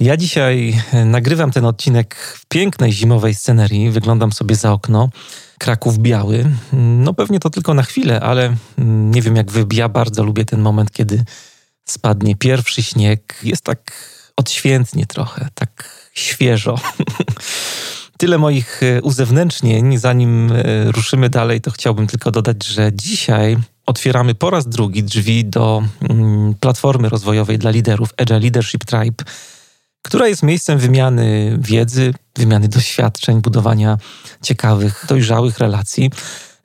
Ja dzisiaj nagrywam ten odcinek w pięknej zimowej scenerii. Wyglądam sobie za okno. Kraków biały. No pewnie to tylko na chwilę, ale nie wiem jak wy, ja bardzo lubię ten moment, kiedy spadnie pierwszy śnieg. Jest tak odświętnie trochę, tak świeżo. Tyle moich e, uzewnętrznień. Zanim e, ruszymy dalej, to chciałbym tylko dodać, że dzisiaj otwieramy po raz drugi drzwi do mm, platformy rozwojowej dla liderów Agile Leadership Tribe, która jest miejscem wymiany wiedzy, wymiany doświadczeń, budowania ciekawych, dojrzałych relacji.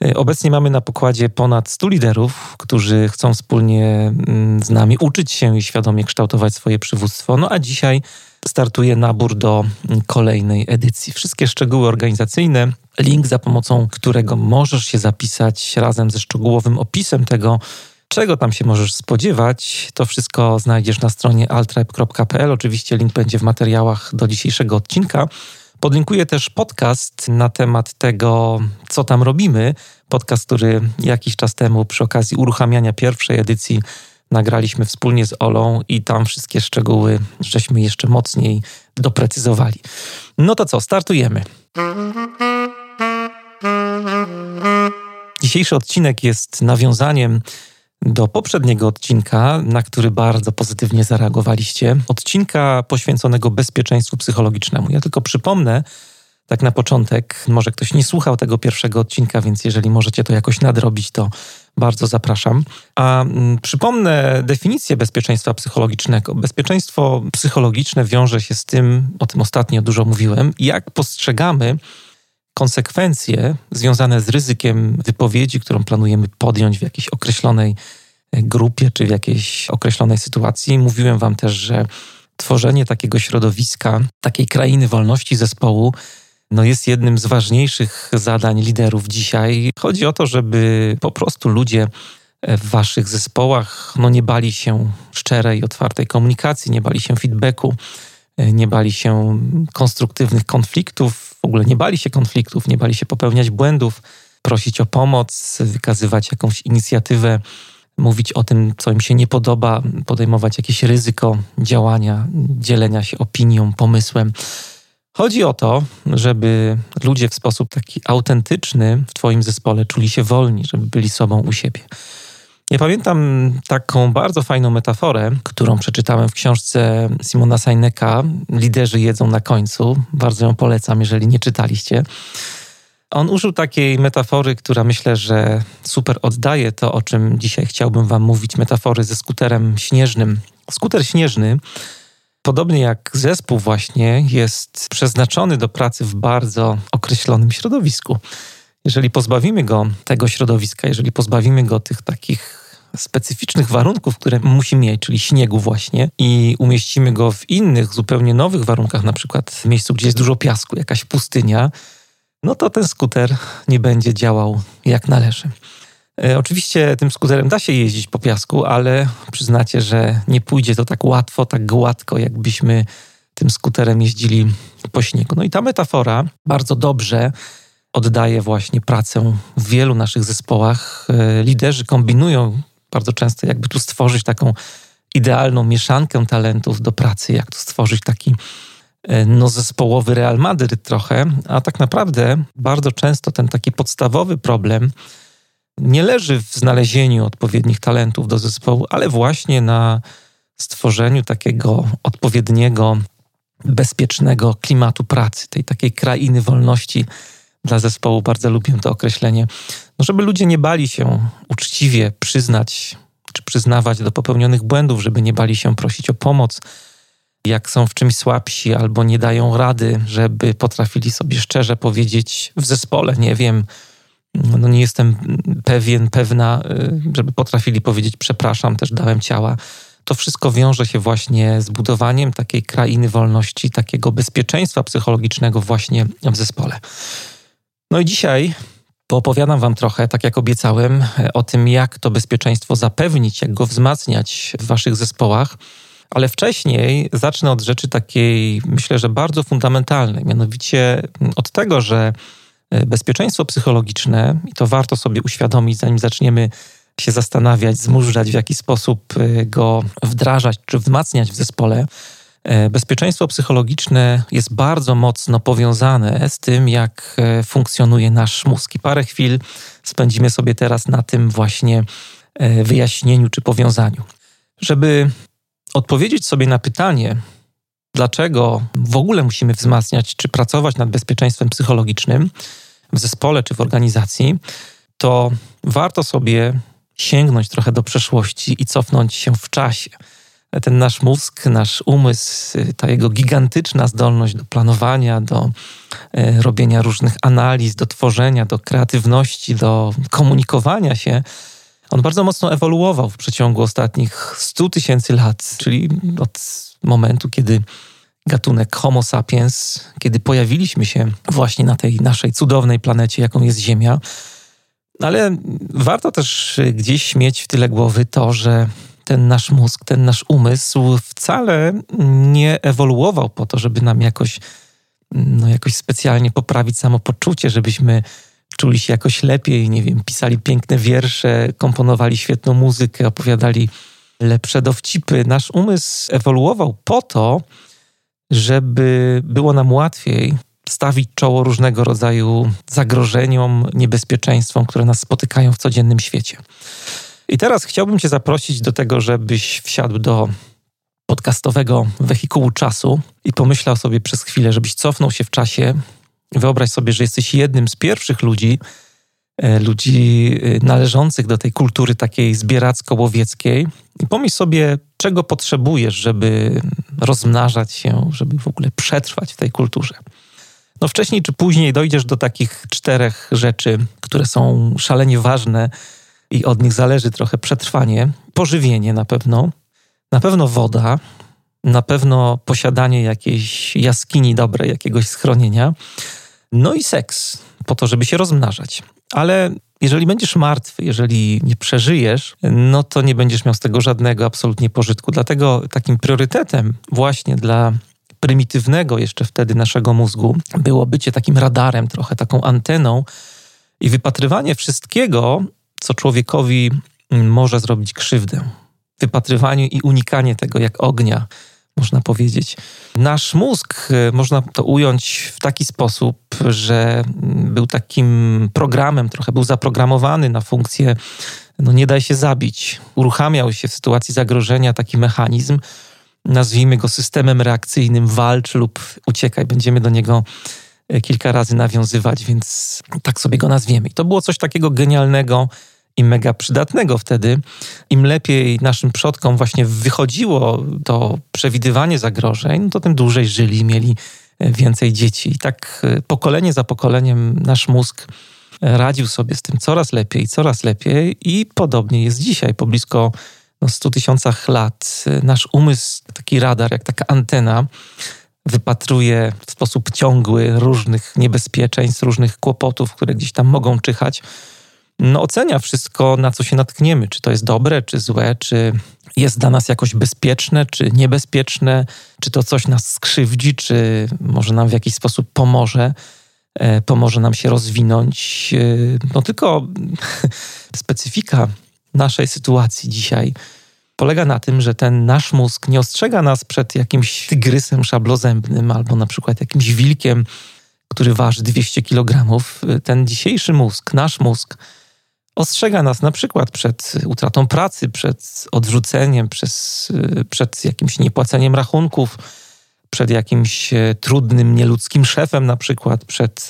E, obecnie mamy na pokładzie ponad 100 liderów, którzy chcą wspólnie mm, z nami uczyć się i świadomie kształtować swoje przywództwo. No a dzisiaj startuje nabór do kolejnej edycji. Wszystkie szczegóły organizacyjne, link za pomocą którego możesz się zapisać razem ze szczegółowym opisem tego, czego tam się możesz spodziewać, to wszystko znajdziesz na stronie altribe.pl. Oczywiście link będzie w materiałach do dzisiejszego odcinka. Podlinkuję też podcast na temat tego, co tam robimy. Podcast, który jakiś czas temu przy okazji uruchamiania pierwszej edycji nagraliśmy wspólnie z Olą i tam wszystkie szczegóły żeśmy jeszcze mocniej doprecyzowali. No to co, startujemy. Dzisiejszy odcinek jest nawiązaniem do poprzedniego odcinka, na który bardzo pozytywnie zareagowaliście. Odcinka poświęconego bezpieczeństwu psychologicznemu. Ja tylko przypomnę, tak na początek, może ktoś nie słuchał tego pierwszego odcinka, więc jeżeli możecie to jakoś nadrobić, to bardzo zapraszam. A mm, przypomnę definicję bezpieczeństwa psychologicznego. Bezpieczeństwo psychologiczne wiąże się z tym, o tym ostatnio dużo mówiłem, jak postrzegamy konsekwencje związane z ryzykiem wypowiedzi, którą planujemy podjąć w jakiejś określonej e, grupie czy w jakiejś określonej sytuacji. Mówiłem Wam też, że tworzenie takiego środowiska, takiej krainy wolności zespołu, no jest jednym z ważniejszych zadań liderów dzisiaj. Chodzi o to, żeby po prostu ludzie w waszych zespołach no nie bali się szczerej otwartej komunikacji, nie bali się feedbacku, nie bali się konstruktywnych konfliktów, w ogóle nie bali się konfliktów, nie bali się popełniać błędów, prosić o pomoc, wykazywać jakąś inicjatywę, mówić o tym, co im się nie podoba, podejmować jakieś ryzyko działania, dzielenia się opinią, pomysłem. Chodzi o to, żeby ludzie w sposób taki autentyczny w Twoim zespole czuli się wolni, żeby byli sobą u siebie. Ja pamiętam taką bardzo fajną metaforę, którą przeczytałem w książce Simona Sajneka Liderzy jedzą na końcu. Bardzo ją polecam, jeżeli nie czytaliście. On użył takiej metafory, która myślę, że super oddaje to, o czym dzisiaj chciałbym Wam mówić. Metafory ze skuterem śnieżnym. Skuter śnieżny podobnie jak zespół właśnie, jest przeznaczony do pracy w bardzo określonym środowisku. Jeżeli pozbawimy go tego środowiska, jeżeli pozbawimy go tych takich specyficznych warunków, które musi mieć, czyli śniegu właśnie, i umieścimy go w innych, zupełnie nowych warunkach, na przykład w miejscu, gdzie jest dużo piasku, jakaś pustynia, no to ten skuter nie będzie działał jak należy. E, oczywiście tym skuterem da się jeździć po piasku, ale przyznacie, że nie pójdzie to tak łatwo, tak gładko, jakbyśmy tym skuterem jeździli po śniegu. No i ta metafora bardzo dobrze oddaje właśnie pracę w wielu naszych zespołach. E, liderzy kombinują bardzo często, jakby tu stworzyć taką idealną mieszankę talentów do pracy, jak tu stworzyć taki e, no, zespołowy Real Madryt trochę, a tak naprawdę bardzo często ten taki podstawowy problem nie leży w znalezieniu odpowiednich talentów do zespołu, ale właśnie na stworzeniu takiego odpowiedniego, bezpiecznego klimatu pracy, tej takiej krainy wolności dla zespołu. Bardzo lubię to określenie. No, żeby ludzie nie bali się uczciwie przyznać czy przyznawać do popełnionych błędów, żeby nie bali się prosić o pomoc, jak są w czymś słabsi albo nie dają rady, żeby potrafili sobie szczerze powiedzieć w zespole, nie wiem, no nie jestem pewien, pewna, y, żeby potrafili powiedzieć przepraszam, też dałem ciała. To wszystko wiąże się właśnie z budowaniem takiej krainy wolności, takiego bezpieczeństwa psychologicznego właśnie w zespole. No i dzisiaj Poopowiadam Wam trochę, tak jak obiecałem, o tym, jak to bezpieczeństwo zapewnić, jak go wzmacniać w Waszych zespołach. Ale wcześniej zacznę od rzeczy takiej, myślę, że bardzo fundamentalnej, mianowicie od tego, że bezpieczeństwo psychologiczne, i to warto sobie uświadomić, zanim zaczniemy się zastanawiać, zmużdżać, w jaki sposób y, go wdrażać czy wzmacniać w zespole. E, bezpieczeństwo psychologiczne jest bardzo mocno powiązane z tym, jak e, funkcjonuje nasz mózg. I parę chwil spędzimy sobie teraz na tym właśnie e, wyjaśnieniu czy powiązaniu. Żeby odpowiedzieć sobie na pytanie, dlaczego w ogóle musimy wzmacniać czy pracować nad bezpieczeństwem psychologicznym w zespole czy w organizacji, to warto sobie sięgnąć trochę do przeszłości i cofnąć się w czasie. Ten nasz mózg, nasz umysł, ta jego gigantyczna zdolność do planowania, do e, robienia różnych analiz, do tworzenia, do kreatywności, do komunikowania się, on bardzo mocno ewoluował w przeciągu ostatnich 100 tysięcy lat, czyli od momentu, kiedy gatunek Homo sapiens, kiedy pojawiliśmy się właśnie na tej naszej cudownej planecie, jaką jest Ziemia, ale warto też gdzieś mieć w tyle głowy to, że ten nasz mózg, ten nasz umysł wcale nie ewoluował po to, żeby nam jakoś, no jakoś specjalnie poprawić samopoczucie, żebyśmy czuli się jakoś lepiej, nie wiem, pisali piękne wiersze, komponowali świetną muzykę, opowiadali lepsze dowcipy. Nasz umysł ewoluował po to, żeby było nam łatwiej stawić czoło różnego rodzaju zagrożeniom, niebezpieczeństwom, które nas spotykają w codziennym świecie. I teraz chciałbym Cię zaprosić do tego, żebyś wsiadł do podcastowego wehikułu czasu i pomyślał sobie przez chwilę, żebyś cofnął się w czasie. Wyobraź sobie, że jesteś jednym z pierwszych ludzi, e, ludzi e, należących do tej kultury takiej zbieracko-łowieckiej i pomyśl sobie, czego potrzebujesz, żeby rozmnażać się, żeby w ogóle przetrwać w tej kulturze. No wcześniej czy później dojdziesz do takich czterech rzeczy, które są szalenie ważne i od nich zależy trochę przetrwanie. Pożywienie na pewno, na pewno woda, na pewno posiadanie jakiejś jaskini dobrej, jakiegoś schronienia, no i seks, po to, żeby się rozmnażać. Ale jeżeli będziesz martwy, jeżeli nie przeżyjesz, no to nie będziesz miał z tego żadnego absolutnie pożytku. Dlatego takim priorytetem właśnie dla prymitywnego jeszcze wtedy naszego mózgu było bycie takim radarem, trochę taką anteną i wypatrywanie wszystkiego, co człowiekowi może zrobić krzywdę. Wypatrywanie i unikanie tego jak ognia, można powiedzieć. Nasz mózg, e, można to ująć w taki sposób, że był takim programem, trochę był zaprogramowany na funkcję, no nie daj się zabić. Uruchamiał się w sytuacji zagrożenia taki mechanizm, nazwijmy go systemem reakcyjnym, walcz lub uciekaj. Będziemy do niego e, kilka razy nawiązywać, więc tak sobie go nazwiemy. I to było coś takiego genialnego i mega przydatnego wtedy. Im lepiej naszym przodkom właśnie wychodziło to przewidywanie zagrożeń, to tym dłużej żyli, mieli e, więcej dzieci. I tak e, pokolenie za pokoleniem nasz mózg radził sobie z tym coraz lepiej, coraz lepiej i podobnie jest dzisiaj, po blisko no, 100 tysiącach lat nasz umysł, taki radar, jak taka antena, wypatruje w sposób ciągły różnych niebezpieczeństw, różnych kłopotów, które gdzieś tam mogą czyhać. No, ocenia wszystko, na co się natkniemy, czy to jest dobre, czy złe, czy jest dla nas jakoś bezpieczne, czy niebezpieczne, czy to coś nas skrzywdzi, czy może nam w jakiś sposób pomoże, e, pomoże nam się rozwinąć. E, no tylko specyfika naszej sytuacji dzisiaj polega na tym, że ten nasz mózg nie ostrzega nas przed jakimś tygrysem szablozębnym albo na przykład jakimś wilkiem, który waży 200 kg. Ten dzisiejszy mózg, nasz mózg, ostrzega nas na przykład przed utratą pracy, przed odrzuceniem, przez, przed jakimś niepłaceniem rachunków, przed jakimś e, trudnym, nieludzkim szefem, na przykład przed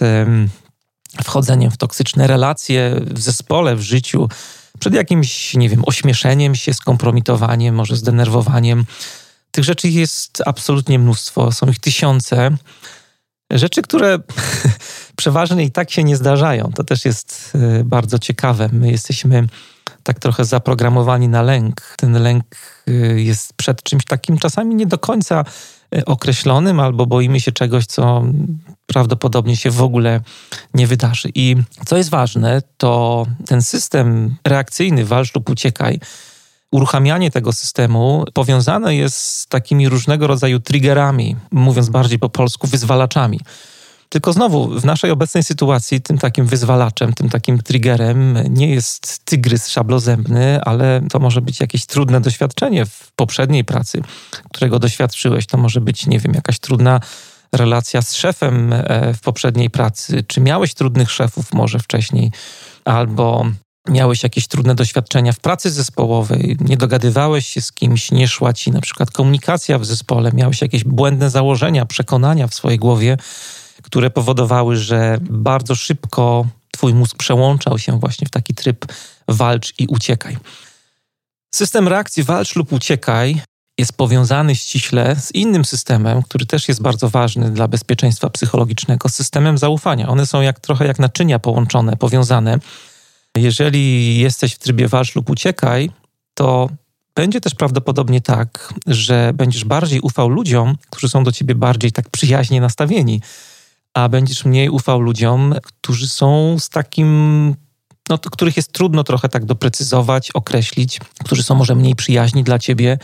wchodzeniem w toksyczne relacje w zespole, w życiu przed jakimś, nie wiem, ośmieszeniem się, skompromitowaniem, może zdenerwowaniem. Tych rzeczy jest absolutnie mnóstwo, są ich tysiące. Rzeczy, które przeważnie i tak się nie zdarzają. To też jest y, bardzo ciekawe. My jesteśmy tak trochę zaprogramowani na lęk. Ten lęk y, jest przed czymś takim czasami nie do końca y, określonym, albo boimy się czegoś, co prawdopodobnie się w ogóle nie wydarzy. I co jest ważne, to ten system reakcyjny walcz lub uciekaj, uruchamianie tego systemu powiązane jest z takimi różnego rodzaju triggerami, mówiąc bardziej po polsku, wyzwalaczami. Tylko znowu, w naszej obecnej sytuacji tym takim wyzwalaczem, tym takim triggerem nie jest tygrys szablozębny, ale to może być jakieś trudne doświadczenie w poprzedniej pracy, którego doświadczyłeś. To może być, nie wiem, jakaś trudna relacja z szefem e, w poprzedniej pracy. Czy miałeś trudnych szefów może wcześniej? Albo miałeś jakieś trudne doświadczenia w pracy zespołowej, nie dogadywałeś się z kimś, nie szła ci na przykład komunikacja w zespole, miałeś jakieś błędne założenia, przekonania w swojej głowie, które powodowały, że bardzo szybko twój mózg przełączał się właśnie w taki tryb walcz i uciekaj. System reakcji walcz lub uciekaj jest powiązany ściśle z innym systemem, który też jest bardzo ważny dla bezpieczeństwa psychologicznego, systemem zaufania. One są jak trochę jak naczynia połączone, powiązane. Jeżeli jesteś w trybie walcz lub uciekaj, to będzie też prawdopodobnie tak, że będziesz bardziej ufał ludziom, którzy są do ciebie bardziej tak przyjaźnie nastawieni, a będziesz mniej ufał ludziom, którzy są z takim no, których jest trudno trochę tak doprecyzować, określić, którzy są może mniej przyjaźni dla ciebie,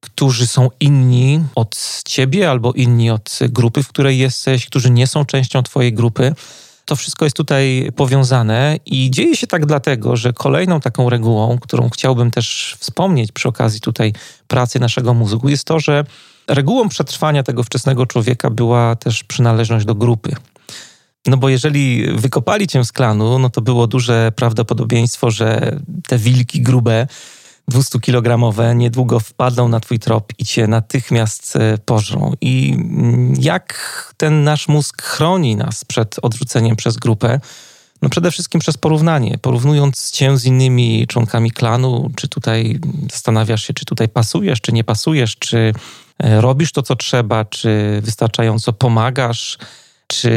którzy są inni od ciebie albo inni od grupy, w której jesteś, którzy nie są częścią twojej grupy. To wszystko jest tutaj powiązane i dzieje się tak dlatego, że kolejną taką regułą, którą chciałbym też wspomnieć przy okazji tutaj pracy naszego mózgu, jest to, że regułą przetrwania tego wczesnego człowieka była też przynależność do grupy. No bo jeżeli wykopali cię z klanu, no to było duże prawdopodobieństwo, że te wilki grube 200-kilogramowe niedługo wpadną na twój trop i cię natychmiast e, pożrą. I mm, jak ten nasz mózg chroni nas przed odrzuceniem przez grupę? No przede wszystkim przez porównanie. Porównując cię z innymi członkami klanu, czy tutaj zastanawiasz się, czy tutaj pasujesz, czy nie pasujesz, czy e, robisz to, co trzeba, czy wystarczająco pomagasz, czy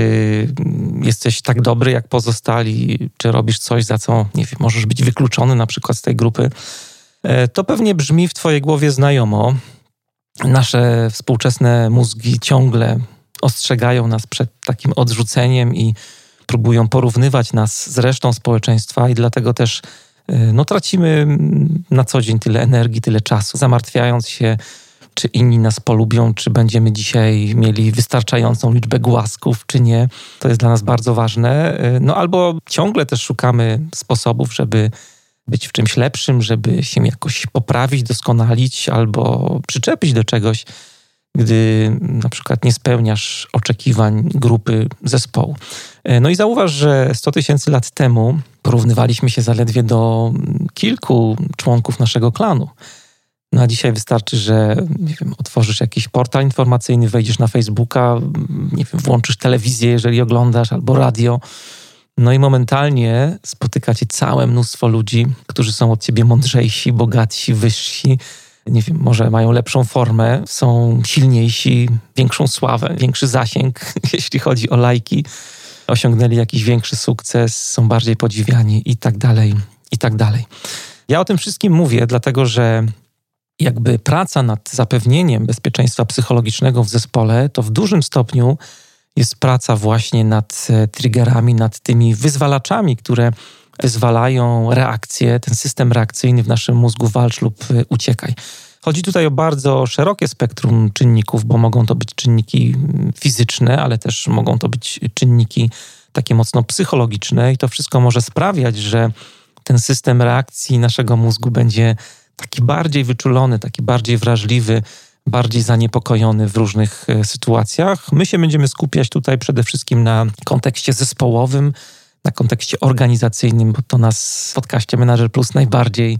mm, jesteś tak dobry jak pozostali, czy robisz coś, za co, nie wiem, możesz być wykluczony na przykład z tej grupy. E, to pewnie brzmi w Twojej głowie znajomo. Nasze współczesne mózgi ciągle ostrzegają nas przed takim odrzuceniem i próbują porównywać nas z resztą społeczeństwa, i dlatego też e, no, tracimy na co dzień tyle energii, tyle czasu, zamartwiając się, czy inni nas polubią, czy będziemy dzisiaj mieli wystarczającą liczbę głasków, czy nie. To jest dla nas bardzo ważne. E, no albo ciągle też szukamy sposobów, żeby być w czymś lepszym, żeby się jakoś poprawić, doskonalić albo przyczepić do czegoś, gdy na przykład nie spełniasz oczekiwań grupy zespołu. E, no i zauważ, że 100 tysięcy lat temu porównywaliśmy się zaledwie do kilku członków naszego klanu. No a dzisiaj wystarczy, że nie wiem, otworzysz jakiś portal informacyjny, wejdziesz na Facebooka, nie wiem, włączysz telewizję, jeżeli oglądasz, albo radio no i momentalnie spotykacie całe mnóstwo ludzi, którzy są od ciebie mądrzejsi, bogatsi, wyżsi. Nie wiem, może mają lepszą formę, są silniejsi, większą sławę, większy zasięg, jeśli chodzi o lajki. Osiągnęli jakiś większy sukces, są bardziej podziwiani i tak dalej, i tak dalej. Ja o tym wszystkim mówię, dlatego że jakby praca nad zapewnieniem bezpieczeństwa psychologicznego w zespole to w dużym stopniu jest praca właśnie nad e, triggerami, nad tymi wyzwalaczami, które wyzwalają reakcje, ten system reakcyjny w naszym mózgu walcz lub e, uciekaj. Chodzi tutaj o bardzo szerokie spektrum czynników, bo mogą to być czynniki mm, fizyczne, ale też mogą to być czynniki takie mocno psychologiczne, i to wszystko może sprawiać, że ten system reakcji naszego mózgu będzie taki bardziej wyczulony, taki bardziej wrażliwy bardziej zaniepokojony w różnych e, sytuacjach. My się będziemy skupiać tutaj przede wszystkim na kontekście zespołowym, na kontekście organizacyjnym, bo to nas w podcaście Manager Plus najbardziej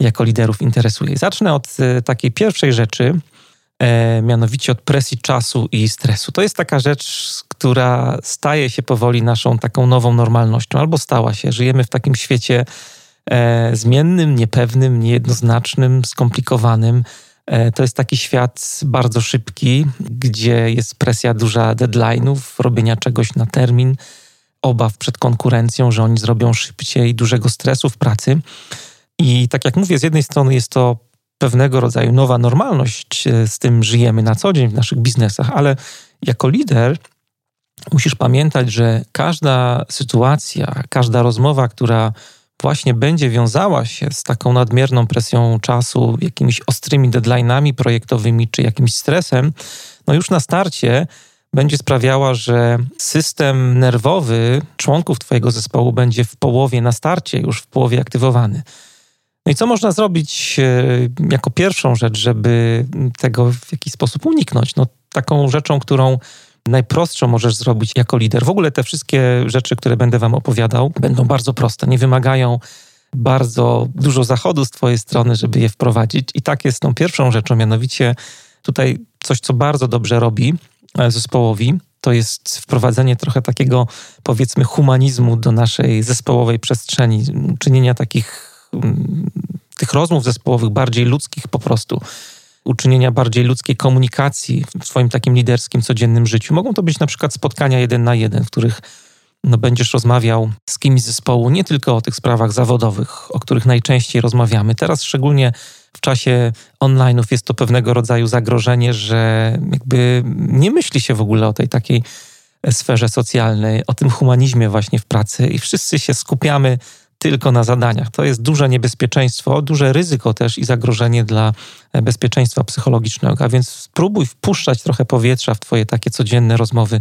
jako liderów interesuje. Zacznę od e, takiej pierwszej rzeczy, e, mianowicie od presji czasu i stresu. To jest taka rzecz, która staje się powoli naszą taką nową normalnością, albo stała się. Żyjemy w takim świecie e, zmiennym, niepewnym, niejednoznacznym, skomplikowanym. E, to jest taki świat bardzo szybki, gdzie jest presja duża deadline'ów, robienia czegoś na termin, obaw przed konkurencją, że oni zrobią szybciej, dużego stresu w pracy. I tak jak mówię, z jednej strony jest to pewnego rodzaju nowa normalność, e, z tym żyjemy na co dzień w naszych biznesach, ale jako lider musisz pamiętać, że każda sytuacja, każda rozmowa, która właśnie będzie wiązała się z taką nadmierną presją czasu, jakimiś ostrymi deadline'ami projektowymi czy jakimś stresem, no już na starcie będzie sprawiała, że system nerwowy członków Twojego zespołu będzie w połowie na starcie, już w połowie aktywowany. No i co można zrobić e, jako pierwszą rzecz, żeby tego w jakiś sposób uniknąć? No, taką rzeczą, którą najprostszą możesz zrobić jako lider. W ogóle te wszystkie rzeczy, które będę Wam opowiadał, będą bardzo proste, nie wymagają bardzo dużo zachodu z Twojej strony, żeby je wprowadzić. I tak jest tą pierwszą rzeczą, mianowicie tutaj coś, co bardzo dobrze robi e, zespołowi, to jest wprowadzenie trochę takiego, powiedzmy, humanizmu do naszej zespołowej przestrzeni, czynienia takich mm, tych rozmów zespołowych bardziej ludzkich po prostu uczynienia bardziej ludzkiej komunikacji w swoim takim liderskim, codziennym życiu. Mogą to być na przykład spotkania jeden na jeden, w których no, będziesz rozmawiał z kimś z zespołu nie tylko o tych sprawach zawodowych, o których najczęściej rozmawiamy. Teraz szczególnie w czasie online'ów jest to pewnego rodzaju zagrożenie, że jakby nie myśli się w ogóle o tej takiej sferze socjalnej, o tym humanizmie właśnie w pracy i wszyscy się skupiamy tylko na zadaniach. To jest duże niebezpieczeństwo, duże ryzyko też i zagrożenie dla bezpieczeństwa psychologicznego. A więc spróbuj wpuszczać trochę powietrza w Twoje takie codzienne rozmowy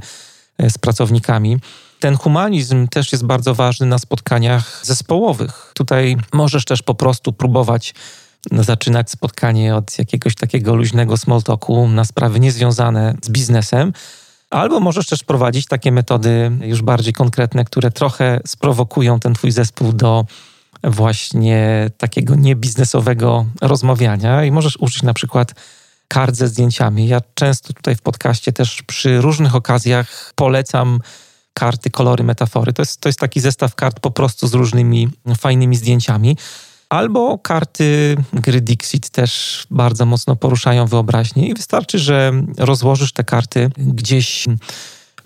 e, z pracownikami. Ten humanizm też jest bardzo ważny na spotkaniach zespołowych. Tutaj możesz też po prostu próbować zaczynać spotkanie od jakiegoś takiego luźnego small talku na sprawy niezwiązane z biznesem Albo możesz też prowadzić takie metody już bardziej konkretne, które trochę sprowokują ten twój zespół do właśnie takiego niebiznesowego rozmawiania i możesz użyć na przykład kart ze zdjęciami. Ja często tutaj w podcaście też przy różnych okazjach polecam karty, kolory, metafory. To jest, to jest taki zestaw kart po prostu z różnymi fajnymi zdjęciami. Albo karty gry Dixit też bardzo mocno poruszają wyobraźnię i wystarczy, że rozłożysz te karty gdzieś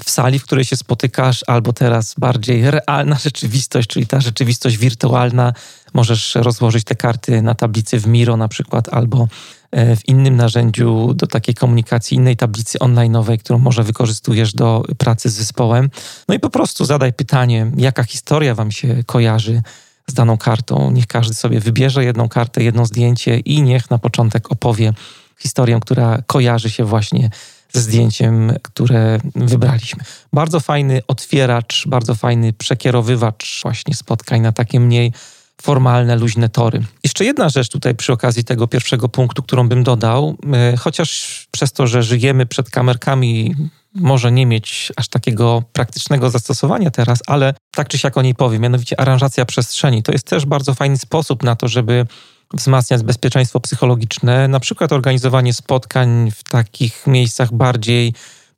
w sali, w której się spotykasz, albo teraz bardziej realna rzeczywistość, czyli ta rzeczywistość wirtualna. Możesz rozłożyć te karty na tablicy w Miro na przykład, albo e, w innym narzędziu do takiej komunikacji, innej tablicy online'owej, którą może wykorzystujesz do pracy z zespołem. No i po prostu zadaj pytanie, jaka historia wam się kojarzy z daną kartą. Niech każdy sobie wybierze jedną kartę, jedno zdjęcie i niech na początek opowie historię, która kojarzy się właśnie ze zdjęciem, które wybraliśmy. Bardzo fajny otwieracz, bardzo fajny przekierowywacz właśnie spotkań na takie mniej formalne, luźne tory. Jeszcze jedna rzecz tutaj przy okazji tego pierwszego punktu, którą bym dodał, e, chociaż przez to, że żyjemy przed kamerkami może nie mieć aż takiego praktycznego zastosowania teraz, ale tak czy siak o niej powiem, mianowicie aranżacja przestrzeni. To jest też bardzo fajny sposób na to, żeby wzmacniać bezpieczeństwo psychologiczne, na przykład organizowanie spotkań w takich miejscach bardziej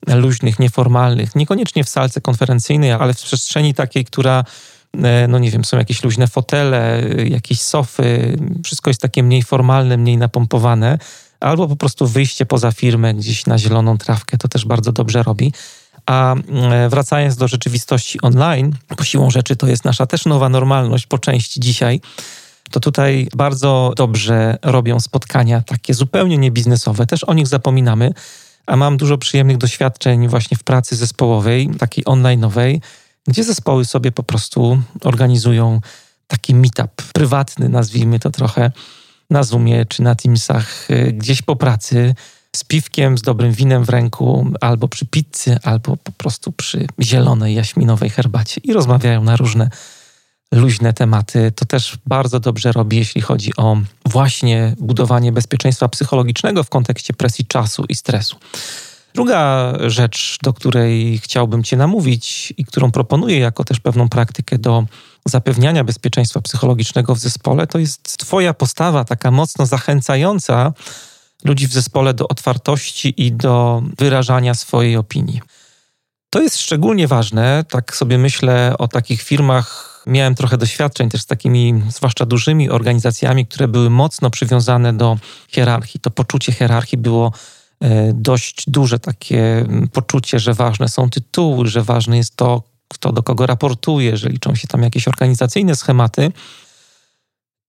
luźnych, nieformalnych, niekoniecznie w salce konferencyjnej, ale w przestrzeni takiej, która e, no nie wiem, są jakieś luźne fotele, jakieś sofy, wszystko jest takie mniej formalne, mniej napompowane, albo po prostu wyjście poza firmę gdzieś na zieloną trawkę, to też bardzo dobrze robi. A mm, wracając do rzeczywistości online, po siłą rzeczy to jest nasza też nowa normalność po części dzisiaj, to tutaj bardzo dobrze robią spotkania takie zupełnie niebiznesowe. Też o nich zapominamy, a mam dużo przyjemnych doświadczeń właśnie w pracy zespołowej, takiej online'owej, gdzie zespoły sobie po prostu organizują taki meetup prywatny, nazwijmy to trochę, na Zoomie czy na Teamsach, y, gdzieś po pracy, z piwkiem, z dobrym winem w ręku, albo przy pizzy, albo po prostu przy zielonej, jaśminowej herbacie i rozmawiają na różne luźne tematy. To też bardzo dobrze robi, jeśli chodzi o właśnie budowanie bezpieczeństwa psychologicznego w kontekście presji czasu i stresu. Druga rzecz, do której chciałbym Cię namówić i którą proponuję jako też pewną praktykę do zapewniania bezpieczeństwa psychologicznego w zespole, to jest Twoja postawa taka mocno zachęcająca ludzi w zespole do otwartości i do wyrażania swojej opinii. To jest szczególnie ważne, tak sobie myślę o takich firmach. Miałem trochę doświadczeń też z takimi, zwłaszcza dużymi organizacjami, które były mocno przywiązane do hierarchii. To poczucie hierarchii było e, dość duże, takie poczucie, że ważne są tytuły, że ważne jest to, kto do kogo raportuje, że liczą się tam jakieś organizacyjne schematy.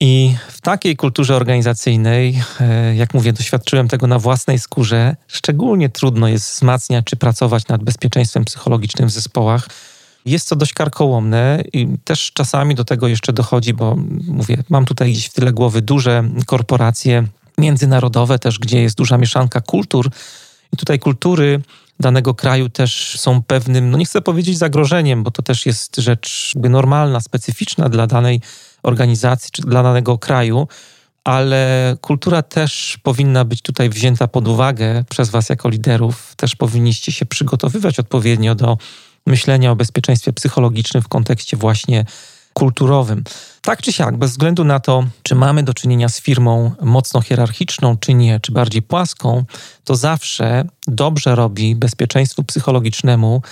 I w takiej kulturze organizacyjnej, e, jak mówię, doświadczyłem tego na własnej skórze, szczególnie trudno jest wzmacniać czy pracować nad bezpieczeństwem psychologicznym w zespołach. Jest to dość karkołomne i też czasami do tego jeszcze dochodzi, bo mówię, mam tutaj gdzieś w tyle głowy duże korporacje międzynarodowe też, gdzie jest duża mieszanka kultur i tutaj kultury danego kraju też są pewnym, no nie chcę powiedzieć zagrożeniem, bo to też jest rzecz normalna, specyficzna dla danej organizacji czy dla danego kraju, ale kultura też powinna być tutaj wzięta pod uwagę przez Was jako liderów. Też powinniście się przygotowywać odpowiednio do myślenia o bezpieczeństwie psychologicznym w kontekście właśnie kulturowym. Tak czy siak, bez względu na to, czy mamy do czynienia z firmą mocno hierarchiczną, czy nie, czy bardziej płaską, to zawsze dobrze robi bezpieczeństwu psychologicznemu,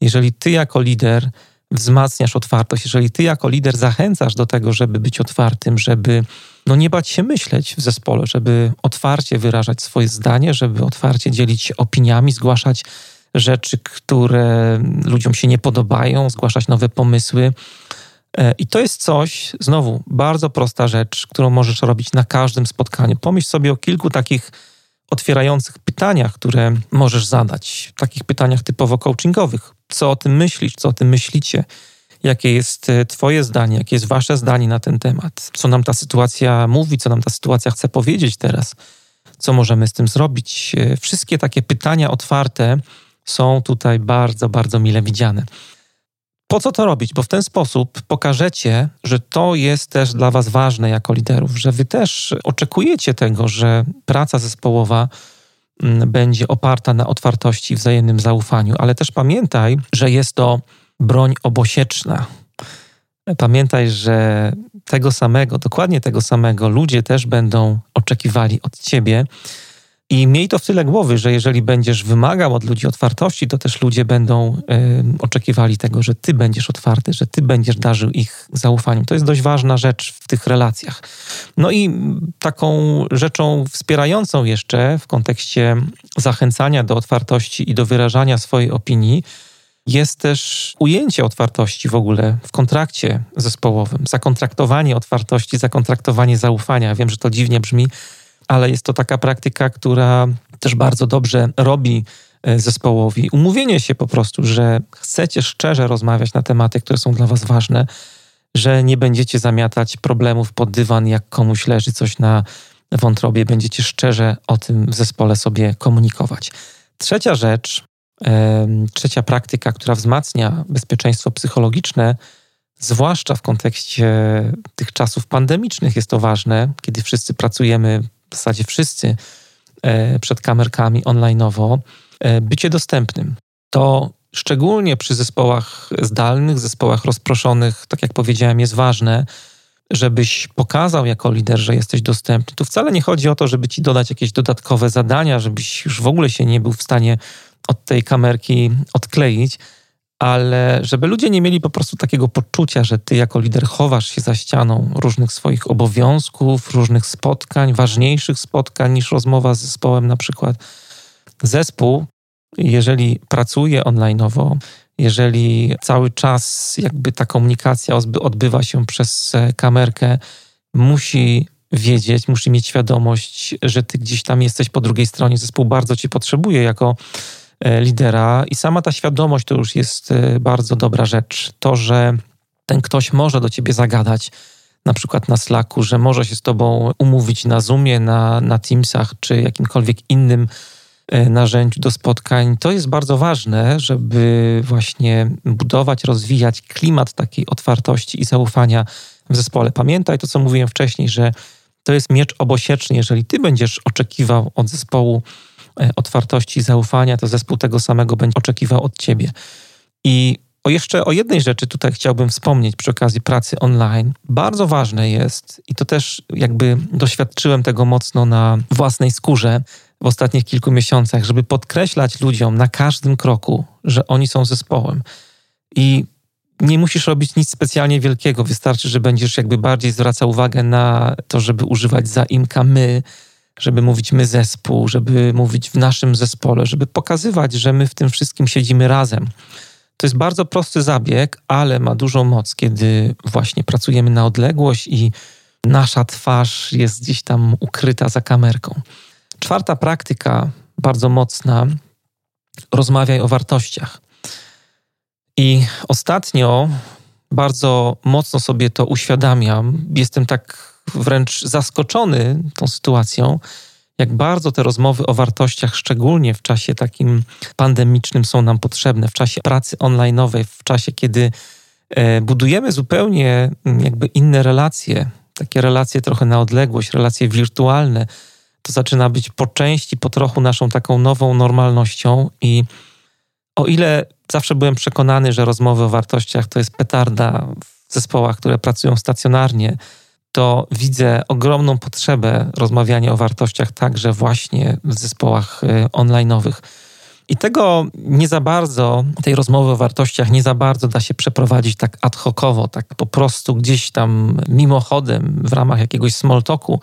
jeżeli ty jako lider wzmacniasz otwartość, jeżeli ty jako lider zachęcasz do tego, żeby być otwartym, żeby no nie bać się myśleć w zespole, żeby otwarcie wyrażać swoje zdanie, żeby otwarcie dzielić się opiniami, zgłaszać rzeczy, które ludziom się nie podobają, zgłaszać nowe pomysły. E, I to jest coś, znowu, bardzo prosta rzecz, którą możesz robić na każdym spotkaniu. Pomyśl sobie o kilku takich otwierających pytaniach, które możesz zadać. Takich pytaniach typowo coachingowych. Co o tym myślisz? Co o tym myślicie? Jakie jest e, Twoje zdanie? Jakie jest Wasze zdanie na ten temat? Co nam ta sytuacja mówi? Co nam ta sytuacja chce powiedzieć teraz? Co możemy z tym zrobić? E, wszystkie takie pytania otwarte są tutaj bardzo, bardzo mile widziane. Po co to robić? Bo w ten sposób pokażecie, że to jest też dla Was ważne jako liderów, że Wy też oczekujecie tego, że praca zespołowa mm, będzie oparta na otwartości wzajemnym zaufaniu, ale też pamiętaj, że jest to broń obosieczna. Pamiętaj, że tego samego, dokładnie tego samego ludzie też będą oczekiwali od ciebie i miej to w tyle głowy, że jeżeli będziesz wymagał od ludzi otwartości, to też ludzie będą y, oczekiwali tego, że ty będziesz otwarty, że ty będziesz darzył ich zaufaniem. To jest dość ważna rzecz w tych relacjach. No i taką rzeczą wspierającą jeszcze w kontekście zachęcania do otwartości i do wyrażania swojej opinii jest też ujęcie otwartości w ogóle w kontrakcie zespołowym, zakontraktowanie otwartości, zakontraktowanie zaufania. Wiem, że to dziwnie brzmi, ale jest to taka praktyka, która też bardzo dobrze robi e, zespołowi. Umówienie się po prostu, że chcecie szczerze rozmawiać na tematy, które są dla Was ważne, że nie będziecie zamiatać problemów pod dywan, jak komuś leży coś na wątrobie, będziecie szczerze o tym w zespole sobie komunikować. Trzecia rzecz, trzecia praktyka, która wzmacnia bezpieczeństwo psychologiczne, zwłaszcza w kontekście tych czasów pandemicznych jest to ważne, kiedy wszyscy pracujemy w zasadzie wszyscy e, przed kamerkami online'owo, e, bycie dostępnym. To szczególnie przy zespołach zdalnych, zespołach rozproszonych, tak jak powiedziałem, jest ważne, żebyś pokazał jako lider, że jesteś dostępny. Tu wcale nie chodzi o to, żeby ci dodać jakieś dodatkowe zadania, żebyś już w ogóle się nie był w stanie od tej kamerki odkleić, ale żeby ludzie nie mieli po prostu takiego poczucia, że ty jako lider chowasz się za ścianą różnych swoich obowiązków, różnych spotkań, ważniejszych spotkań niż rozmowa z zespołem na przykład. Zespół, jeżeli pracuje onlineowo, jeżeli cały czas jakby ta komunikacja odbywa się przez e, kamerkę, musi wiedzieć, musi mieć świadomość, że ty gdzieś tam jesteś po drugiej stronie. Zespół bardzo cię potrzebuje jako lidera i sama ta świadomość to już jest e, bardzo dobra rzecz. To, że ten ktoś może do ciebie zagadać, na przykład na Slacku, że może się z tobą umówić na Zoomie, na, na Teamsach czy jakimkolwiek innym e, narzędziu do spotkań. To jest bardzo ważne, żeby właśnie budować, rozwijać klimat takiej otwartości i zaufania w zespole. Pamiętaj to, co mówiłem wcześniej, że to jest miecz obosieczny. Jeżeli ty będziesz oczekiwał od zespołu E, otwartości i zaufania, to zespół tego samego będzie oczekiwał od ciebie. I o jeszcze o jednej rzeczy tutaj chciałbym wspomnieć przy okazji pracy online. Bardzo ważne jest, i to też jakby doświadczyłem tego mocno na własnej skórze w ostatnich kilku miesiącach, żeby podkreślać ludziom na każdym kroku, że oni są zespołem. I nie musisz robić nic specjalnie wielkiego, wystarczy, że będziesz jakby bardziej zwracał uwagę na to, żeby używać zaimka my, żeby mówić my zespół, żeby mówić w naszym zespole, żeby pokazywać, że my w tym wszystkim siedzimy razem. To jest bardzo prosty zabieg, ale ma dużą moc, kiedy właśnie pracujemy na odległość i nasza twarz jest gdzieś tam ukryta za kamerką. Czwarta praktyka, bardzo mocna, rozmawiaj o wartościach. I ostatnio bardzo mocno sobie to uświadamiam. Jestem tak wręcz zaskoczony tą sytuacją, jak bardzo te rozmowy o wartościach, szczególnie w czasie takim pandemicznym, są nam potrzebne, w czasie pracy online'owej, w czasie, kiedy e, budujemy zupełnie mm, jakby inne relacje, takie relacje trochę na odległość, relacje wirtualne. To zaczyna być po części, po trochu naszą taką nową normalnością i o ile zawsze byłem przekonany, że rozmowy o wartościach to jest petarda w zespołach, które pracują stacjonarnie, to widzę ogromną potrzebę rozmawiania o wartościach także właśnie w zespołach y, online'owych. I tego nie za bardzo, tej rozmowy o wartościach nie za bardzo da się przeprowadzić tak ad hocowo, tak po prostu gdzieś tam mimochodem w ramach jakiegoś small talku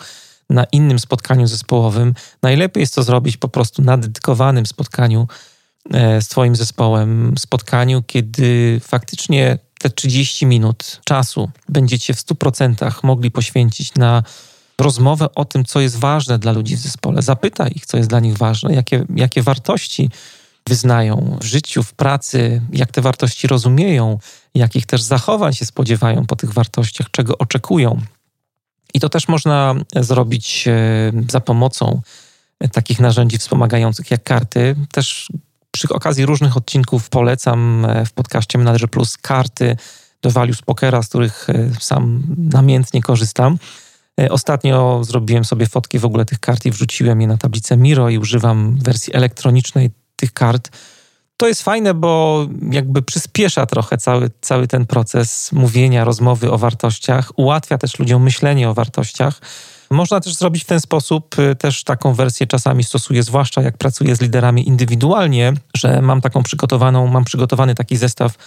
na innym spotkaniu zespołowym. Najlepiej jest to zrobić po prostu na dedykowanym spotkaniu e, z Twoim zespołem, spotkaniu, kiedy faktycznie te 30 minut czasu będziecie w 100% mogli poświęcić na rozmowę o tym, co jest ważne dla ludzi w zespole. Zapytaj ich, co jest dla nich ważne, jakie, jakie wartości wyznają w życiu, w pracy, jak te wartości rozumieją, jakich też zachowań się spodziewają po tych wartościach, czego oczekują. I to też można zrobić e, za pomocą takich narzędzi wspomagających jak karty. Też przy okazji różnych odcinków polecam e, w podcaście Manager Plus karty do Values Pokera, z których e, sam namiętnie korzystam. E, ostatnio zrobiłem sobie fotki w ogóle tych kart i wrzuciłem je na tablicę Miro i używam wersji elektronicznej tych kart. To jest fajne, bo jakby przyspiesza trochę cały, cały ten proces mówienia, rozmowy o wartościach, ułatwia też ludziom myślenie o wartościach. Można też zrobić w ten sposób, y, też taką wersję czasami stosuję, zwłaszcza jak pracuję z liderami indywidualnie, że mam taką przygotowaną, mam przygotowany taki zestaw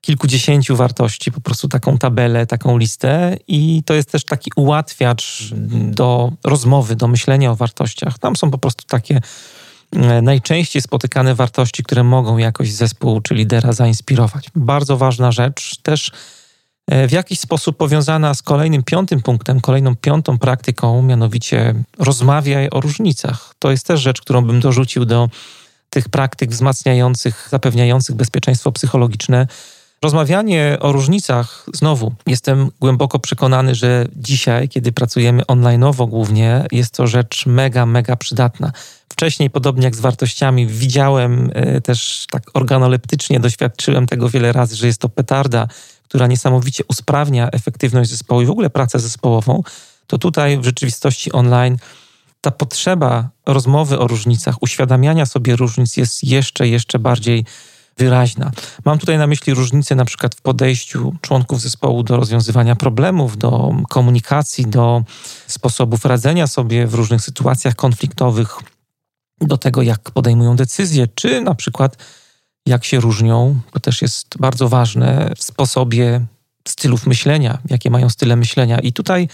kilkudziesięciu wartości, po prostu taką tabelę, taką listę i to jest też taki ułatwiacz do rozmowy, do myślenia o wartościach. Tam są po prostu takie e, najczęściej spotykane wartości, które mogą jakoś zespół czy lidera zainspirować. Bardzo ważna rzecz też w jakiś sposób powiązana z kolejnym piątym punktem, kolejną piątą praktyką, mianowicie rozmawiaj o różnicach. To jest też rzecz, którą bym dorzucił do tych praktyk wzmacniających, zapewniających bezpieczeństwo psychologiczne. Rozmawianie o różnicach, znowu, jestem głęboko przekonany, że dzisiaj, kiedy pracujemy online'owo głównie, jest to rzecz mega, mega przydatna. Wcześniej, podobnie jak z wartościami, widziałem e, też tak organoleptycznie, doświadczyłem tego wiele razy, że jest to petarda, która niesamowicie usprawnia efektywność zespołu i w ogóle pracę zespołową, to tutaj w rzeczywistości online ta potrzeba rozmowy o różnicach, uświadamiania sobie różnic jest jeszcze, jeszcze bardziej wyraźna. Mam tutaj na myśli różnice na przykład w podejściu członków zespołu do rozwiązywania problemów, do komunikacji, do sposobów radzenia sobie w różnych sytuacjach konfliktowych, do tego, jak podejmują decyzje, czy na przykład jak się różnią, to też jest bardzo ważne w sposobie stylów myślenia, jakie mają style myślenia. I tutaj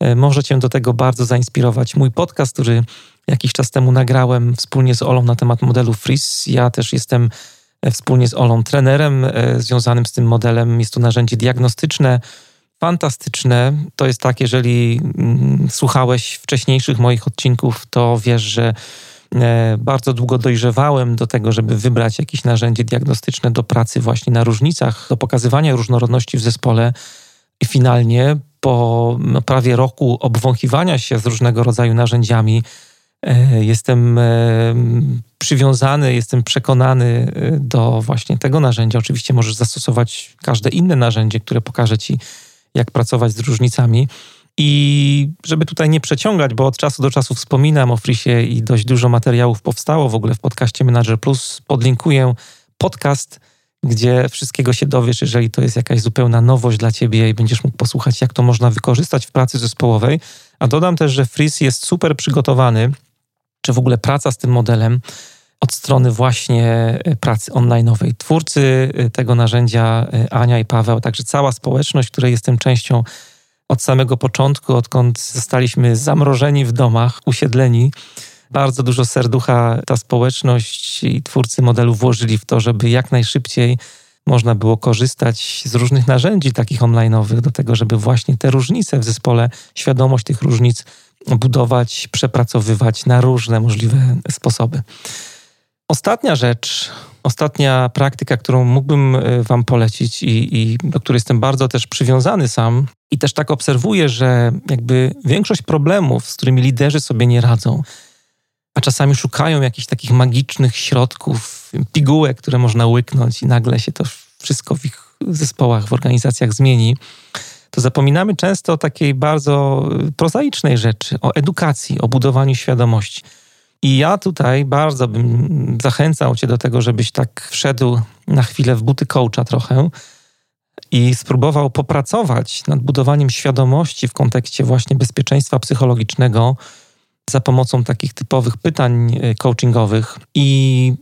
e, może Cię do tego bardzo zainspirować mój podcast, który jakiś czas temu nagrałem wspólnie z Olą na temat modelu Freeze. Ja też jestem e, wspólnie z Olą trenerem e, związanym z tym modelem. Jest to narzędzie diagnostyczne, fantastyczne. To jest tak, jeżeli mm, słuchałeś wcześniejszych moich odcinków, to wiesz, że bardzo długo dojrzewałem do tego, żeby wybrać jakieś narzędzie diagnostyczne do pracy właśnie na różnicach, do pokazywania różnorodności w zespole. I finalnie po no, prawie roku obwąchiwania się z różnego rodzaju narzędziami, e, jestem e, przywiązany, jestem przekonany do właśnie tego narzędzia. Oczywiście możesz zastosować każde inne narzędzie, które pokaże ci, jak pracować z różnicami. I żeby tutaj nie przeciągać, bo od czasu do czasu wspominam o Frisie i dość dużo materiałów powstało w ogóle w podcaście Manager Plus, podlinkuję podcast, gdzie wszystkiego się dowiesz, jeżeli to jest jakaś zupełna nowość dla ciebie i będziesz mógł posłuchać, jak to można wykorzystać w pracy zespołowej. A dodam też, że Fris jest super przygotowany, czy w ogóle praca z tym modelem od strony właśnie e, pracy online'owej. Twórcy e, tego narzędzia, e, Ania i Paweł, także cała społeczność, której jestem częścią, od samego początku, odkąd zostaliśmy zamrożeni w domach, usiedleni. Bardzo dużo serducha ta społeczność i twórcy modelu włożyli w to, żeby jak najszybciej można było korzystać z różnych narzędzi takich online'owych do tego, żeby właśnie te różnice w zespole, świadomość tych różnic budować, przepracowywać na różne możliwe sposoby. Ostatnia rzecz, ostatnia praktyka, którą mógłbym e, Wam polecić i, i, do której jestem bardzo też przywiązany sam, i też tak obserwuję, że jakby większość problemów, z którymi liderzy sobie nie radzą, a czasami szukają jakichś takich magicznych środków, pigułek, które można łyknąć i nagle się to wszystko w ich zespołach, w organizacjach zmieni, to zapominamy często o takiej bardzo prozaicznej rzeczy, o edukacji, o budowaniu świadomości. I ja tutaj bardzo bym zachęcał Cię do tego, żebyś tak wszedł na chwilę w buty coacha trochę i spróbował popracować nad budowaniem świadomości w kontekście właśnie bezpieczeństwa psychologicznego za pomocą takich typowych pytań e, coachingowych. I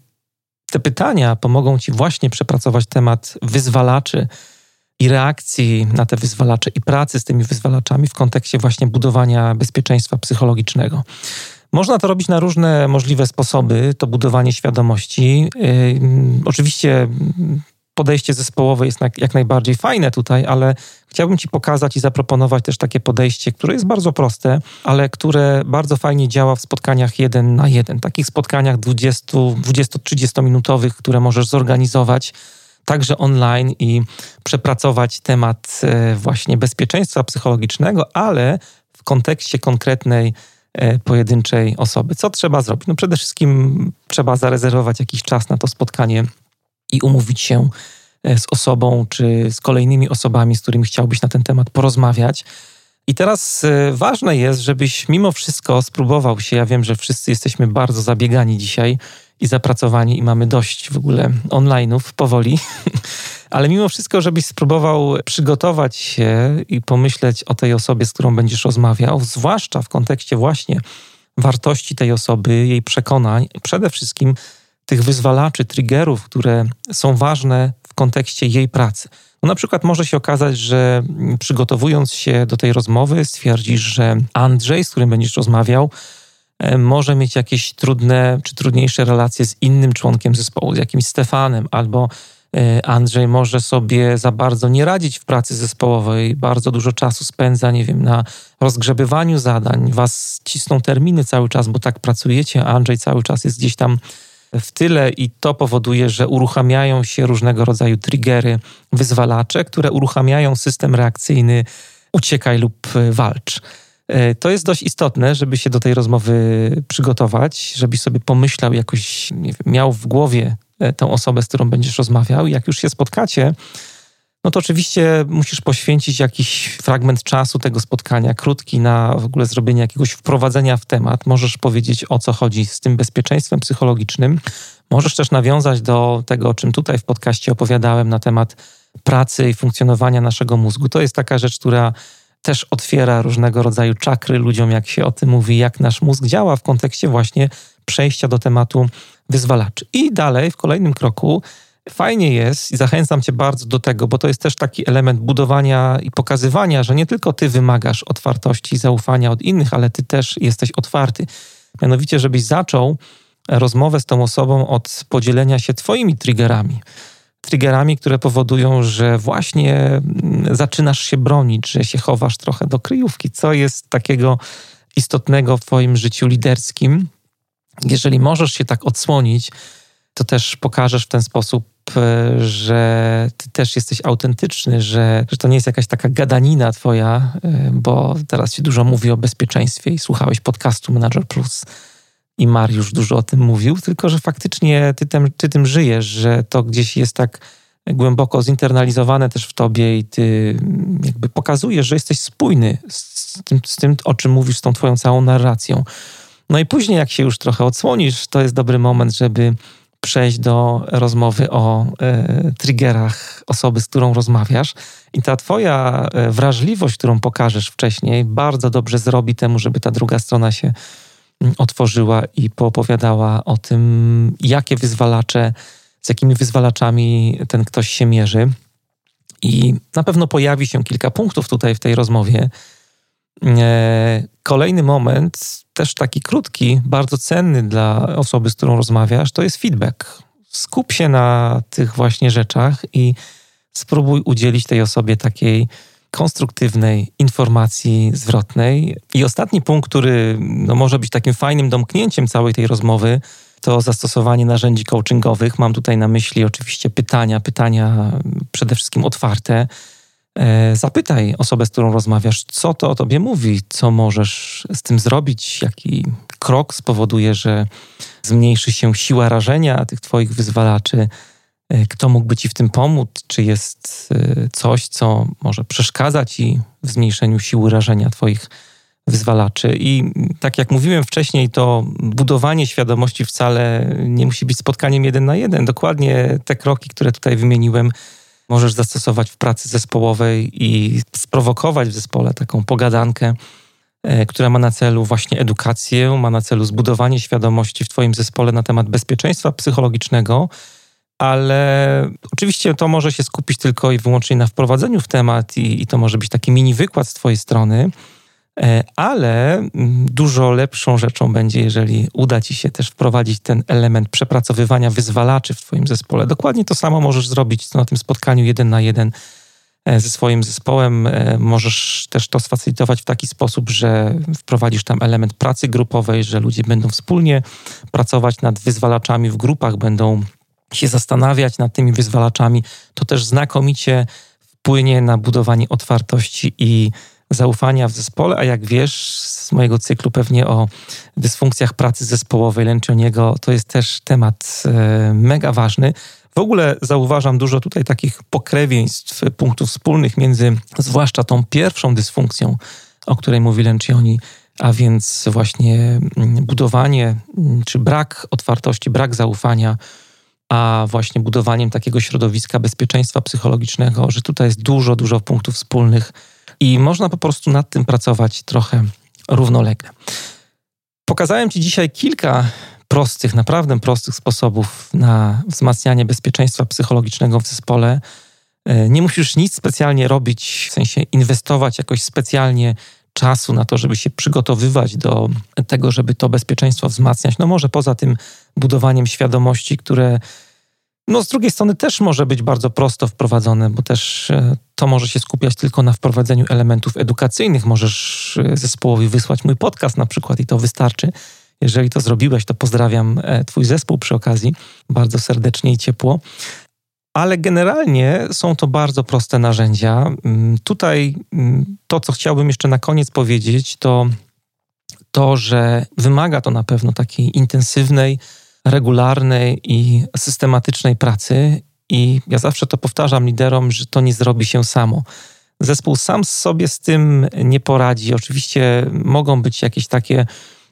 te pytania pomogą Ci właśnie przepracować temat wyzwalaczy i reakcji na te wyzwalacze i pracy z tymi wyzwalaczami w kontekście właśnie budowania bezpieczeństwa psychologicznego. Można to robić na różne możliwe sposoby, to budowanie świadomości. Yy, oczywiście podejście zespołowe jest jak najbardziej fajne tutaj, ale chciałbym Ci pokazać i zaproponować też takie podejście, które jest bardzo proste, ale które bardzo fajnie działa w spotkaniach jeden na jeden. Takich spotkaniach 20-30 minutowych, które możesz zorganizować także online i przepracować temat e, właśnie bezpieczeństwa psychologicznego, ale w kontekście konkretnej e, pojedynczej osoby. Co trzeba zrobić? No przede wszystkim trzeba zarezerwować jakiś czas na to spotkanie i umówić się e, z osobą czy z kolejnymi osobami, z którymi chciałbyś na ten temat porozmawiać. I teraz e, ważne jest, żebyś mimo wszystko spróbował się. Ja wiem, że wszyscy jesteśmy bardzo zabiegani dzisiaj i zapracowani i mamy dość w ogóle online'ów powoli, ale mimo wszystko, żebyś spróbował przygotować się i pomyśleć o tej osobie, z którą będziesz rozmawiał, zwłaszcza w kontekście właśnie wartości tej osoby, jej przekonań, przede wszystkim tych wyzwalaczy, triggerów, które są ważne w kontekście jej pracy. No na przykład może się okazać, że przygotowując się do tej rozmowy, stwierdzisz, że Andrzej, z którym będziesz rozmawiał, e, może mieć jakieś trudne czy trudniejsze relacje z innym członkiem zespołu, z jakimś Stefanem, albo e, Andrzej może sobie za bardzo nie radzić w pracy zespołowej, bardzo dużo czasu spędza, nie wiem, na rozgrzebywaniu zadań, was cisną terminy cały czas, bo tak pracujecie, a Andrzej cały czas jest gdzieś tam w tyle i to powoduje, że uruchamiają się różnego rodzaju triggery, wyzwalacze, które uruchamiają system reakcyjny uciekaj lub walcz. E, to jest dość istotne, żeby się do tej rozmowy przygotować, żebyś sobie pomyślał, jakoś wiem, miał w głowie e, tą osobę, z którą będziesz rozmawiał. Jak już się spotkacie, no to oczywiście musisz poświęcić jakiś fragment czasu tego spotkania, krótki, na w ogóle zrobienie jakiegoś wprowadzenia w temat. Możesz powiedzieć, o co chodzi z tym bezpieczeństwem psychologicznym. Możesz też nawiązać do tego, o czym tutaj w podcaście opowiadałem na temat pracy i funkcjonowania naszego mózgu. To jest taka rzecz, która też otwiera różnego rodzaju czakry ludziom, jak się o tym mówi, jak nasz mózg działa w kontekście właśnie przejścia do tematu wyzwalaczy. I dalej, w kolejnym kroku, fajnie jest i zachęcam Cię bardzo do tego, bo to jest też taki element budowania i pokazywania, że nie tylko Ty wymagasz otwartości i zaufania od innych, ale Ty też jesteś otwarty. Mianowicie, żebyś zaczął rozmowę z tą osobą od podzielenia się Twoimi triggerami. Triggerami, które powodują, że właśnie mm, zaczynasz się bronić, że się chowasz trochę do kryjówki. Co jest takiego istotnego w Twoim życiu liderskim? Jeżeli możesz się tak odsłonić, to też pokażesz w ten sposób że ty też jesteś autentyczny, że, że to nie jest jakaś taka gadanina twoja, e, bo teraz się dużo mówi o bezpieczeństwie i słuchałeś podcastu Manager Plus i Mariusz dużo o tym mówił, tylko że faktycznie ty tym, ty tym żyjesz, że to gdzieś jest tak głęboko zinternalizowane też w tobie i ty jakby pokazujesz, że jesteś spójny z tym, z tym o czym mówisz, z tą twoją całą narracją. No i później, jak się już trochę odsłonisz, to jest dobry moment, żeby przejść do rozmowy o e, triggerach osoby, z którą rozmawiasz. I ta twoja e, wrażliwość, którą pokażesz wcześniej, bardzo dobrze zrobi temu, żeby ta druga strona się mm, otworzyła i poopowiadała o tym, jakie wyzwalacze, z jakimi wyzwalaczami ten ktoś się mierzy. I na pewno pojawi się kilka punktów tutaj w tej rozmowie. E, kolejny moment też taki krótki, bardzo cenny dla osoby, z którą rozmawiasz, to jest feedback. skup się na tych właśnie rzeczach i spróbuj udzielić tej osobie takiej konstruktywnej informacji zwrotnej. I ostatni punkt, który no, może być takim fajnym domknięciem całej tej rozmowy, to zastosowanie narzędzi coachingowych. Mam tutaj na myśli oczywiście pytania, pytania przede wszystkim otwarte. E, zapytaj osobę, z którą rozmawiasz, co to o tobie mówi, co możesz z tym zrobić, jaki krok spowoduje, że zmniejszy się siła rażenia tych twoich wyzwalaczy, e, kto mógłby ci w tym pomóc, czy jest e, coś, co może przeszkadzać ci w zmniejszeniu siły rażenia twoich wyzwalaczy. I tak jak mówiłem wcześniej, to budowanie świadomości wcale nie musi być spotkaniem jeden na jeden. Dokładnie te kroki, które tutaj wymieniłem, możesz zastosować w pracy zespołowej i sprowokować w zespole taką pogadankę, e, która ma na celu właśnie edukację, ma na celu zbudowanie świadomości w Twoim zespole na temat bezpieczeństwa psychologicznego, ale oczywiście to może się skupić tylko i wyłącznie na wprowadzeniu w temat i, i to może być taki mini wykład z Twojej strony. E, ale mm, dużo lepszą rzeczą będzie, jeżeli uda Ci się też wprowadzić ten element przepracowywania wyzwalaczy w Twoim zespole. Dokładnie to samo możesz zrobić na tym spotkaniu jeden na jeden e, ze swoim zespołem. E, możesz też to sfacylitować w taki sposób, że wprowadzisz tam element pracy grupowej, że ludzie będą wspólnie pracować nad wyzwalaczami w grupach, będą się zastanawiać nad tymi wyzwalaczami. To też znakomicie wpłynie na budowanie otwartości i zaufania w zespole, a jak wiesz z mojego cyklu pewnie o dysfunkcjach pracy zespołowej Lencioniego, to jest też temat e, mega ważny. W ogóle zauważam dużo tutaj takich pokrewieństw, punktów wspólnych między zwłaszcza tą pierwszą dysfunkcją, o której mówi Lencioni, a więc właśnie mm, budowanie mm, czy brak otwartości, brak zaufania, a właśnie budowaniem takiego środowiska bezpieczeństwa psychologicznego, że tutaj jest dużo, dużo punktów wspólnych i można po prostu nad tym pracować trochę równolegle. Pokazałem Ci dzisiaj kilka prostych, naprawdę prostych sposobów na wzmacnianie bezpieczeństwa psychologicznego w zespole. E, nie musisz nic specjalnie robić, w sensie inwestować jakoś specjalnie czasu na to, żeby się przygotowywać do tego, żeby to bezpieczeństwo wzmacniać. No może poza tym budowaniem świadomości, które no, z drugiej strony też może być bardzo prosto wprowadzone, bo też e, to może się skupiać tylko na wprowadzeniu elementów edukacyjnych. Możesz e, zespołowi wysłać mój podcast na przykład i to wystarczy. Jeżeli to zrobiłeś, to pozdrawiam e, Twój zespół przy okazji bardzo serdecznie i ciepło. Ale generalnie są to bardzo proste narzędzia. Mm, tutaj mm, to, co chciałbym jeszcze na koniec powiedzieć, to to, że wymaga to na pewno takiej intensywnej, regularnej i systematycznej pracy. I ja zawsze to powtarzam liderom, że to nie zrobi się samo. Zespół sam sobie z tym nie poradzi. Oczywiście mogą być jakieś takie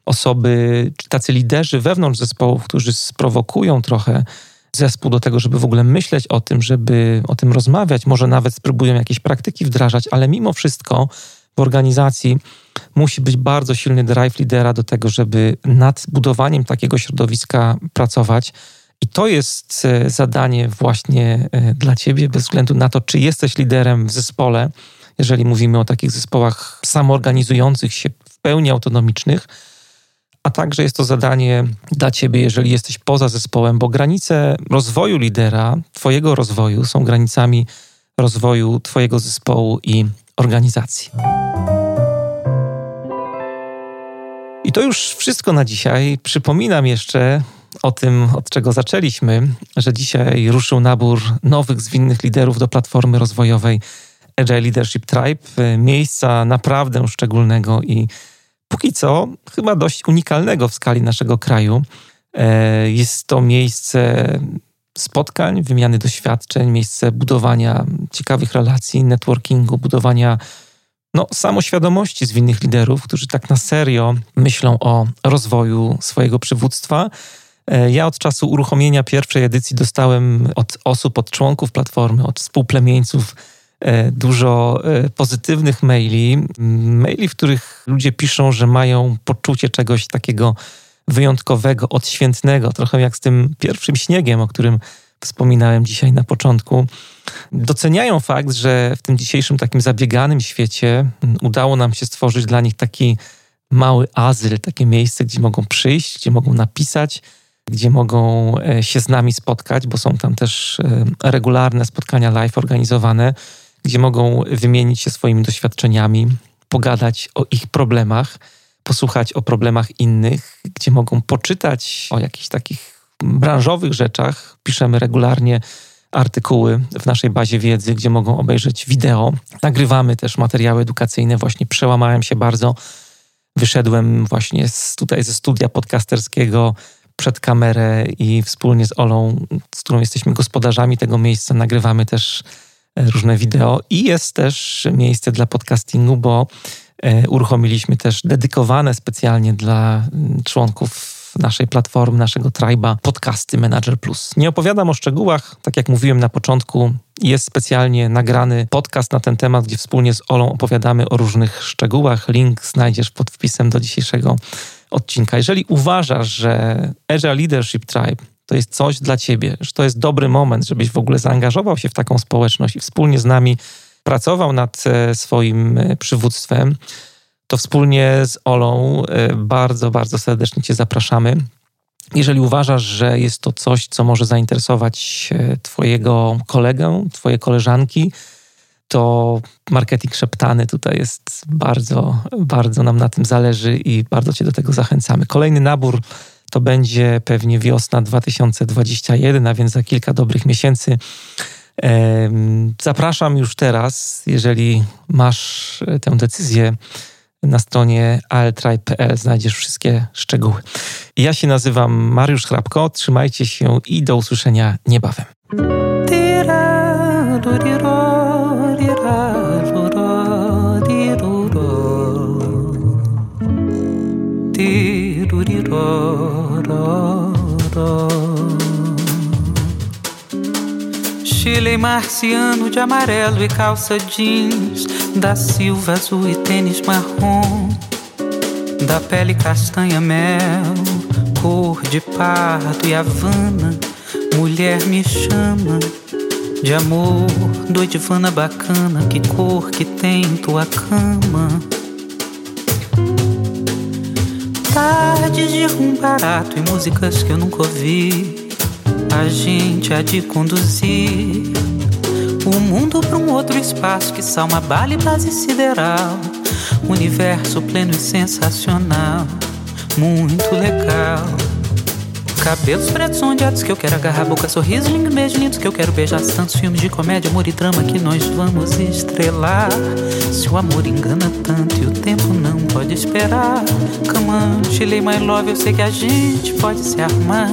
osoby, czy tacy liderzy wewnątrz zespołów, którzy sprowokują trochę zespół do tego, żeby w ogóle myśleć o tym, żeby o tym rozmawiać, może nawet spróbują jakieś praktyki wdrażać, ale mimo wszystko w organizacji musi być bardzo silny drive lidera do tego, żeby nad budowaniem takiego środowiska pracować. I to jest e, zadanie właśnie e, dla ciebie, bez względu na to, czy jesteś liderem w zespole, jeżeli mówimy o takich zespołach samoorganizujących się, w pełni autonomicznych, a także jest to zadanie dla ciebie, jeżeli jesteś poza zespołem, bo granice rozwoju lidera, twojego rozwoju są granicami rozwoju twojego zespołu i organizacji. I to już wszystko na dzisiaj. Przypominam jeszcze o tym, od czego zaczęliśmy, że dzisiaj ruszył nabór nowych, zwinnych liderów do platformy rozwojowej Agile Leadership Tribe. Miejsca naprawdę szczególnego i póki co chyba dość unikalnego w skali naszego kraju. E, jest to miejsce spotkań, wymiany doświadczeń, miejsce budowania ciekawych relacji, networkingu, budowania no, samoświadomości zwinnych liderów, którzy tak na serio myślą o rozwoju swojego przywództwa. E, ja od czasu uruchomienia pierwszej edycji dostałem od osób, od członków platformy, od współplemieńców e, dużo e, pozytywnych maili. Maili, w których ludzie piszą, że mają poczucie czegoś takiego wyjątkowego, odświętnego, trochę jak z tym pierwszym śniegiem, o którym wspominałem dzisiaj na początku, doceniają fakt, że w tym dzisiejszym takim zabieganym świecie mm, udało nam się stworzyć dla nich taki mały azyl, takie miejsce, gdzie mogą przyjść, gdzie mogą napisać gdzie mogą e, się z nami spotkać, bo są tam też e, regularne spotkania live organizowane, gdzie mogą wymienić się swoimi doświadczeniami, pogadać o ich problemach, posłuchać o problemach innych, gdzie mogą poczytać o jakichś takich branżowych rzeczach. Piszemy regularnie artykuły w naszej bazie wiedzy, gdzie mogą obejrzeć wideo. Nagrywamy też materiały edukacyjne. Właśnie przełamałem się bardzo. Wyszedłem właśnie z, tutaj ze studia podcasterskiego przed kamerę i wspólnie z Olą, z którą jesteśmy gospodarzami tego miejsca, nagrywamy też e, różne wideo i jest też miejsce dla podcastingu, bo uruchomiliśmy też dedykowane specjalnie dla mm, członków naszej platformy, naszego triba podcasty Manager Plus. Nie opowiadam o szczegółach, tak jak mówiłem na początku, jest specjalnie nagrany podcast na ten temat, gdzie wspólnie z Olą opowiadamy o różnych szczegółach. Link znajdziesz pod wpisem do dzisiejszego odcinka. Jeżeli uważasz, że Agile Leadership Tribe to jest coś dla ciebie, że to jest dobry moment, żebyś w ogóle zaangażował się w taką społeczność i wspólnie z nami pracował nad e, swoim e, przywództwem, to wspólnie z Olą e, bardzo, bardzo serdecznie Cię zapraszamy. Jeżeli uważasz, że jest to coś, co może zainteresować Twojego kolegę, Twoje koleżanki, to marketing szeptany tutaj jest bardzo, bardzo nam na tym zależy i bardzo Cię do tego zachęcamy. Kolejny nabór to będzie pewnie wiosna 2021, a więc za kilka dobrych miesięcy. Zapraszam już teraz, jeżeli masz tę decyzję na stronie altribe.pl znajdziesz wszystkie szczegóły. Ja się nazywam Mariusz Hrabko, trzymajcie się i do usłyszenia niebawem. Chile marciano de amarelo e calça jeans Da Silva azul e tênis marrom Da pele castanha mel Cor de pardo e havana Mulher me chama de amor Doidivana bacana Que cor que tem tua cama Tardes de rum barato e músicas que eu nunca ouvi. A gente há de conduzir o mundo para um outro espaço que só uma bala base sideral. Universo pleno e sensacional, muito legal. Cabelos pretos ondeados que eu quero agarrar boca, sorriso lindo, beijo lindos que eu quero beijar. Tantos filmes de comédia, amor e drama que nós vamos estrelar. Se o amor engana tanto e o tempo não pode esperar. Come on, Chile, my love, eu sei que a gente pode se armar.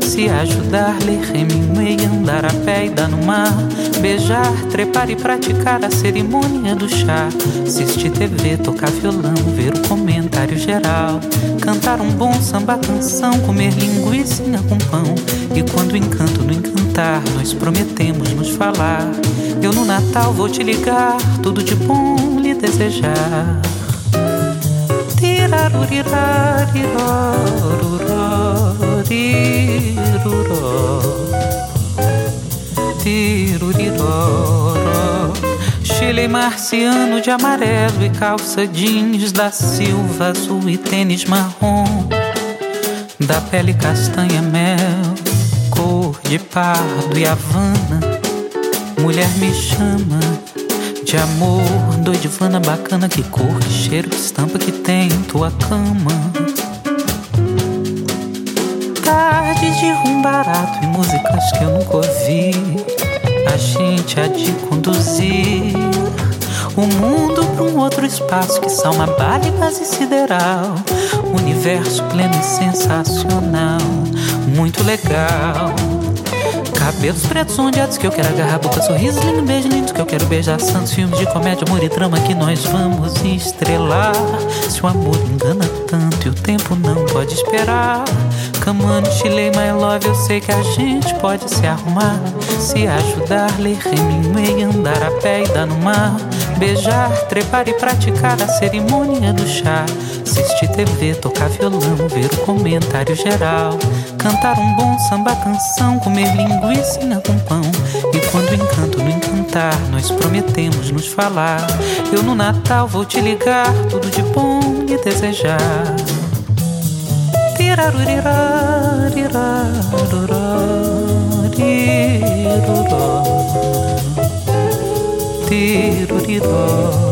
Se ajudar, ler Hemingway, andar a pé e dar no mar. Beijar, trepar e praticar a cerimônia do chá. Assistir TV, tocar violão, ver o comentário geral. Cantar um bom samba canção, comer linguiça com pão. E quando o encanto no encantar, nós prometemos nos falar. Eu no Natal vou te ligar, tudo de bom lhe desejar. Chile marciano de amarelo e calça jeans da Silva azul e tênis marrom da pele castanha mel, cor de pardo e havana. Mulher me chama de amor, doidivana bacana, que cor, que cheiro, que estampa que tem tua cama. Tardes de rum barato e músicas que eu nunca ouvi. A gente há de conduzir o mundo para um outro espaço que são uma bala e sideral. Universo pleno e sensacional, muito legal. Cabelos pretos ondeados que eu quero agarrar boca, sorrisos lindos, beijos lindos que eu quero beijar. Santos filmes de comédia, amor e drama que nós vamos estrelar. Se o amor engana tanto e o tempo não pode esperar. Camano, Chile, my love, eu sei que a gente pode se arrumar. Se ajudar, ler Hemingway, andar a pé e dar no mar beijar, trepar e praticar a cerimônia do chá. Assistir TV, tocar violão, ver o comentário geral. Cantar um bom samba canção, comer linguiça com pão. E quando o encanto no encantar, nós prometemos nos falar. Eu no Natal vou te ligar, tudo de bom e desejar. Tirarurirá, tirarurá, tirarurá. tiro.